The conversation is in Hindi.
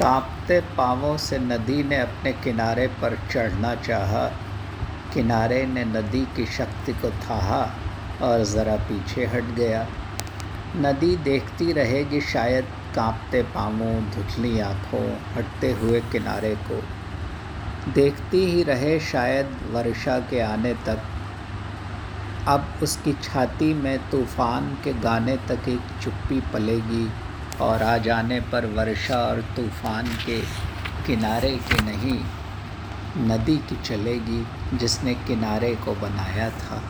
कांपते पांवों से नदी ने अपने किनारे पर चढ़ना चाहा। किनारे ने नदी की शक्ति को थाहा और ज़रा पीछे हट गया। नदी देखती रहेगी शायद कांपते पांवों धुचली आँखों, हटते हुए किनारे को। देखती ही रहे शायद वर्षा के आने तक। अब उसकी छाती में तूफ़ान के गाने तक एक चुप्पी पलेगी। और आ जाने पर वर्षा और तूफ़ान के किनारे के नहीं, नदी की चलेगी जिसने किनारे को बनाया था।